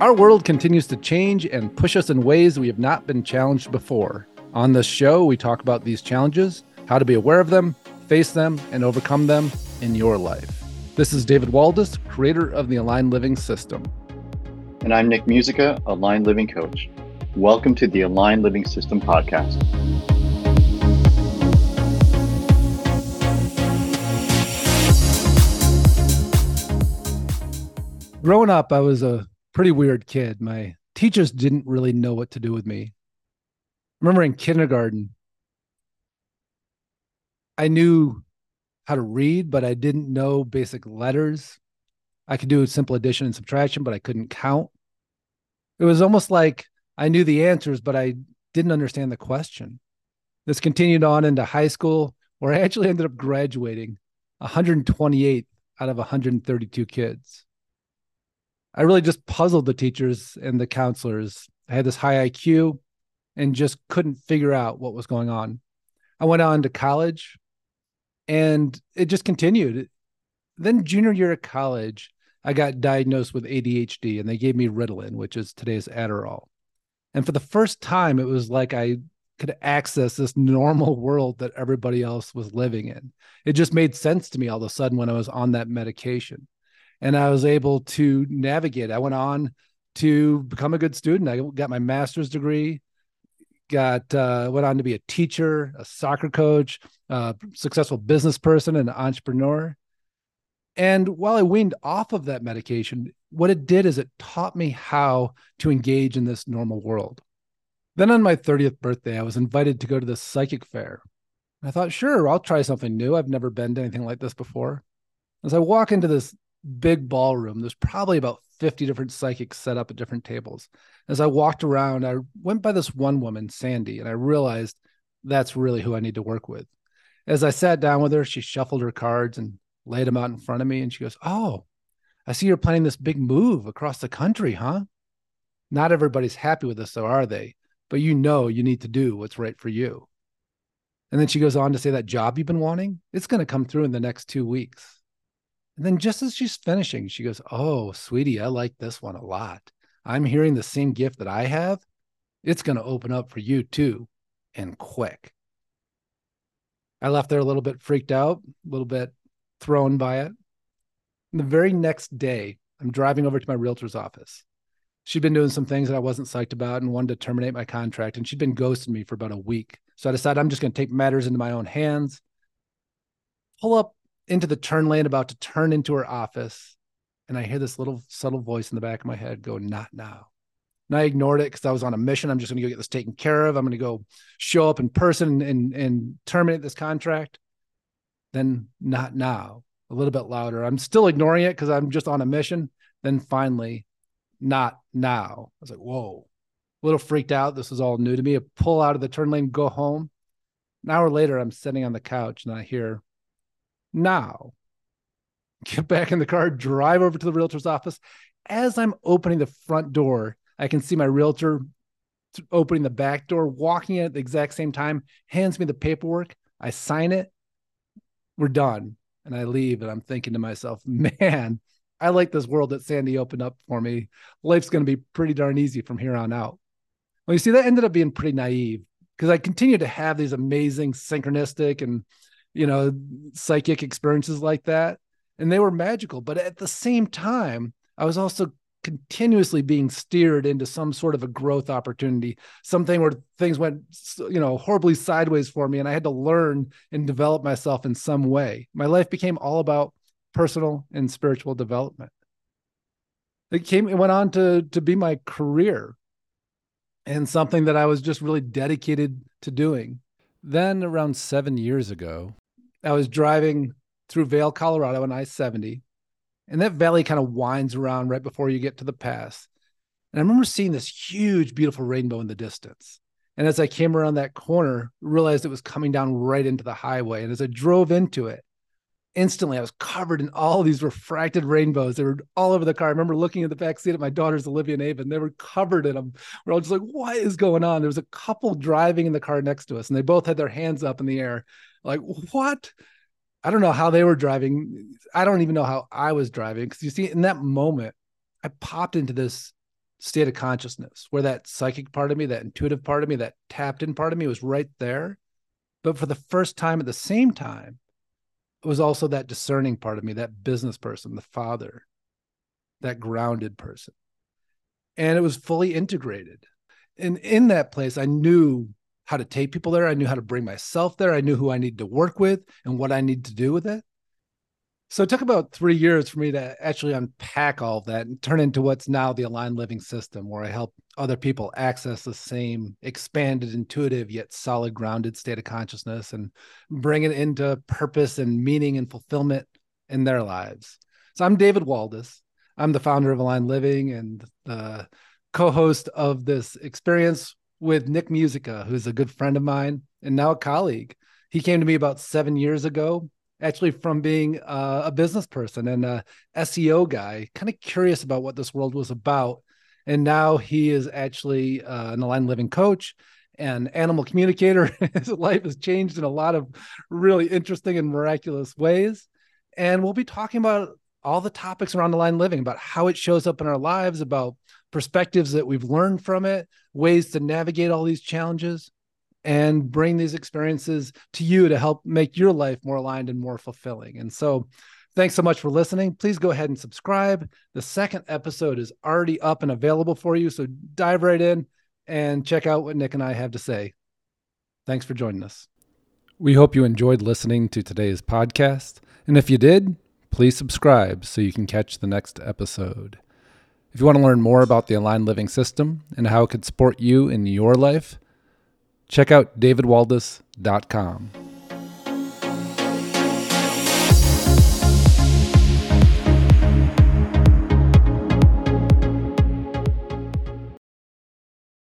Our world continues to change and push us in ways we have not been challenged before. On this show, we talk about these challenges, how to be aware of them, face them, and overcome them in your life. This is David Waldas, creator of the Aligned Living System. And I'm Nick Musica, Aligned Living Coach. Welcome to the Aligned Living System podcast. Growing up, I was a pretty weird kid. My teachers didn't really know what to do with me. I remember in kindergarten, I knew how to read, but I didn't know basic letters. I could do simple addition and subtraction, but I couldn't count. It was almost like I knew the answers, but I didn't understand the question. This continued on into high school, where I actually ended up graduating 128 out of 132 kids. I really just puzzled the teachers and the counselors. I had this high IQ and just couldn't figure out what was going on. I went on to college and it just continued. Then, junior year of college, I got diagnosed with ADHD and they gave me Ritalin, which is today's Adderall. And for the first time, it was like I could access this normal world that everybody else was living in. It just made sense to me all of a sudden when I was on that medication and I was able to navigate. I went on to become a good student. I got my master's degree, got uh, went on to be a teacher, a soccer coach, a successful business person, and an entrepreneur. And while I weaned off of that medication, what it did is it taught me how to engage in this normal world. Then on my 30th birthday, I was invited to go to the psychic fair. I thought, sure, I'll try something new. I've never been to anything like this before. As I walk into this big ballroom. There's probably about 50 different psychics set up at different tables. As I walked around, I went by this one woman, Sandy, and I realized that's really who I need to work with. As I sat down with her, she shuffled her cards and laid them out in front of me. And she goes, Oh, I see you're planning this big move across the country, huh? Not everybody's happy with this, though, are they? But you know you need to do what's right for you. And then she goes on to say that job you've been wanting, it's going to come through in the next two weeks. And then just as she's finishing, she goes, Oh, sweetie, I like this one a lot. I'm hearing the same gift that I have. It's going to open up for you too, and quick. I left there a little bit freaked out, a little bit thrown by it. And the very next day, I'm driving over to my realtor's office. She'd been doing some things that I wasn't psyched about and wanted to terminate my contract. And she'd been ghosting me for about a week. So I decided I'm just going to take matters into my own hands, pull up into the turn lane, about to turn into her office. And I hear this little subtle voice in the back of my head go, Not now. And I ignored it because I was on a mission. I'm just going to go get this taken care of. I'm going to go show up in person and, and terminate this contract. Then, not now. A little bit louder. I'm still ignoring it because I'm just on a mission. Then finally, not now. I was like, whoa, a little freaked out. This is all new to me. Pull out of the turn lane, go home. An hour later, I'm sitting on the couch and I hear now. Get back in the car, drive over to the realtor's office. As I'm opening the front door, I can see my realtor opening the back door, walking in at the exact same time, hands me the paperwork. I sign it. We're done. And I leave. And I'm thinking to myself, man, I like this world that Sandy opened up for me. Life's going to be pretty darn easy from here on out. Well, you see, that ended up being pretty naive because I continued to have these amazing synchronistic and you know, psychic experiences like that. And they were magical. But at the same time, I was also continuously being steered into some sort of a growth opportunity, something where things went, you know, horribly sideways for me. And I had to learn and develop myself in some way. My life became all about personal and spiritual development. It came, it went on to, to be my career and something that I was just really dedicated to doing. Then, around seven years ago, I was driving through Vail, Colorado on I 70, and that valley kind of winds around right before you get to the pass. And I remember seeing this huge, beautiful rainbow in the distance. And as I came around that corner, realized it was coming down right into the highway. And as I drove into it, instantly I was covered in all these refracted rainbows. They were all over the car. I remember looking at the back seat at my daughter's Olivia and Ava, and they were covered in them. We're all just like, what is going on? There was a couple driving in the car next to us, and they both had their hands up in the air. Like, what? I don't know how they were driving. I don't even know how I was driving. Cause you see, in that moment, I popped into this state of consciousness where that psychic part of me, that intuitive part of me, that tapped in part of me was right there. But for the first time at the same time, was also that discerning part of me, that business person, the father, that grounded person. And it was fully integrated. And in that place, I knew how to take people there. I knew how to bring myself there. I knew who I needed to work with and what I need to do with it. So it took about three years for me to actually unpack all of that and turn into what's now the aligned living system, where I help other people access the same expanded, intuitive, yet solid, grounded state of consciousness and bring it into purpose and meaning and fulfillment in their lives. So I'm David Waldas. I'm the founder of Aligned Living and the co host of this experience with Nick Musica, who's a good friend of mine and now a colleague. He came to me about seven years ago actually from being a business person and a SEO guy, kind of curious about what this world was about. And now he is actually uh, an aligned living coach and animal communicator. His life has changed in a lot of really interesting and miraculous ways. And we'll be talking about all the topics around aligned living, about how it shows up in our lives, about perspectives that we've learned from it, ways to navigate all these challenges and bring these experiences to you to help make your life more aligned and more fulfilling. And so, thanks so much for listening. Please go ahead and subscribe. The second episode is already up and available for you. So, dive right in and check out what Nick and I have to say. Thanks for joining us. We hope you enjoyed listening to today's podcast. And if you did, please subscribe so you can catch the next episode. If you want to learn more about the Aligned Living System and how it could support you in your life, check out davidwaldas.com.